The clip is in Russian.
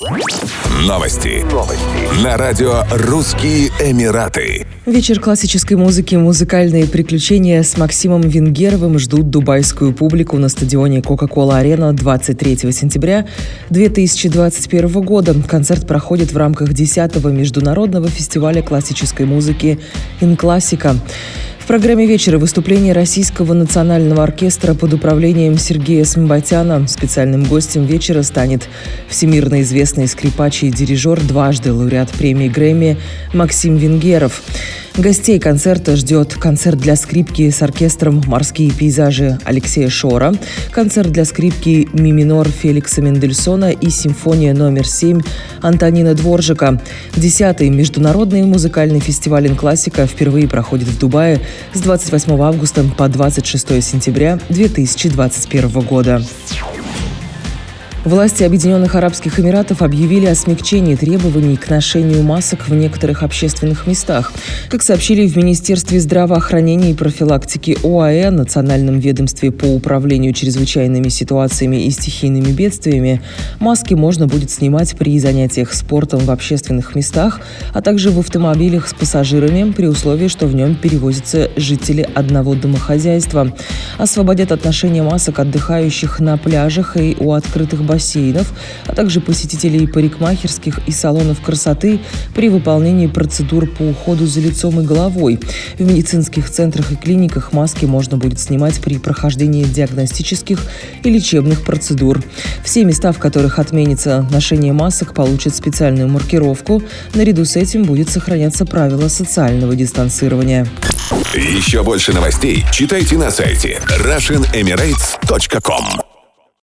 Новости. Новости. На радио «Русские Эмираты». Вечер классической музыки «Музыкальные приключения» с Максимом Венгеровым ждут дубайскую публику на стадионе Coca-Cola Арена 23 сентября 2021 года. Концерт проходит в рамках 10-го международного фестиваля классической музыки «Инклассика» программе вечера выступление Российского национального оркестра под управлением Сергея Смбатяна. Специальным гостем вечера станет всемирно известный скрипач и дирижер, дважды лауреат премии Грэмми Максим Венгеров. Гостей концерта ждет концерт для скрипки с оркестром «Морские пейзажи» Алексея Шора, концерт для скрипки «Ми минор» Феликса Мендельсона и симфония номер 7 Антонина Дворжика. Десятый международный музыкальный фестиваль «Инклассика» впервые проходит в Дубае с 28 августа по 26 сентября 2021 года. Власти Объединенных Арабских Эмиратов объявили о смягчении требований к ношению масок в некоторых общественных местах. Как сообщили в Министерстве здравоохранения и профилактики ОАЭ, Национальном ведомстве по управлению чрезвычайными ситуациями и стихийными бедствиями, маски можно будет снимать при занятиях спортом в общественных местах, а также в автомобилях с пассажирами при условии, что в нем перевозятся жители одного домохозяйства. Освободят от масок отдыхающих на пляжах и у открытых бассейнов, а также посетителей парикмахерских и салонов красоты при выполнении процедур по уходу за лицом и головой. В медицинских центрах и клиниках маски можно будет снимать при прохождении диагностических и лечебных процедур. Все места, в которых отменится ношение масок, получат специальную маркировку. Наряду с этим будет сохраняться правило социального дистанцирования. Еще больше новостей читайте на сайте RussianEmirates.com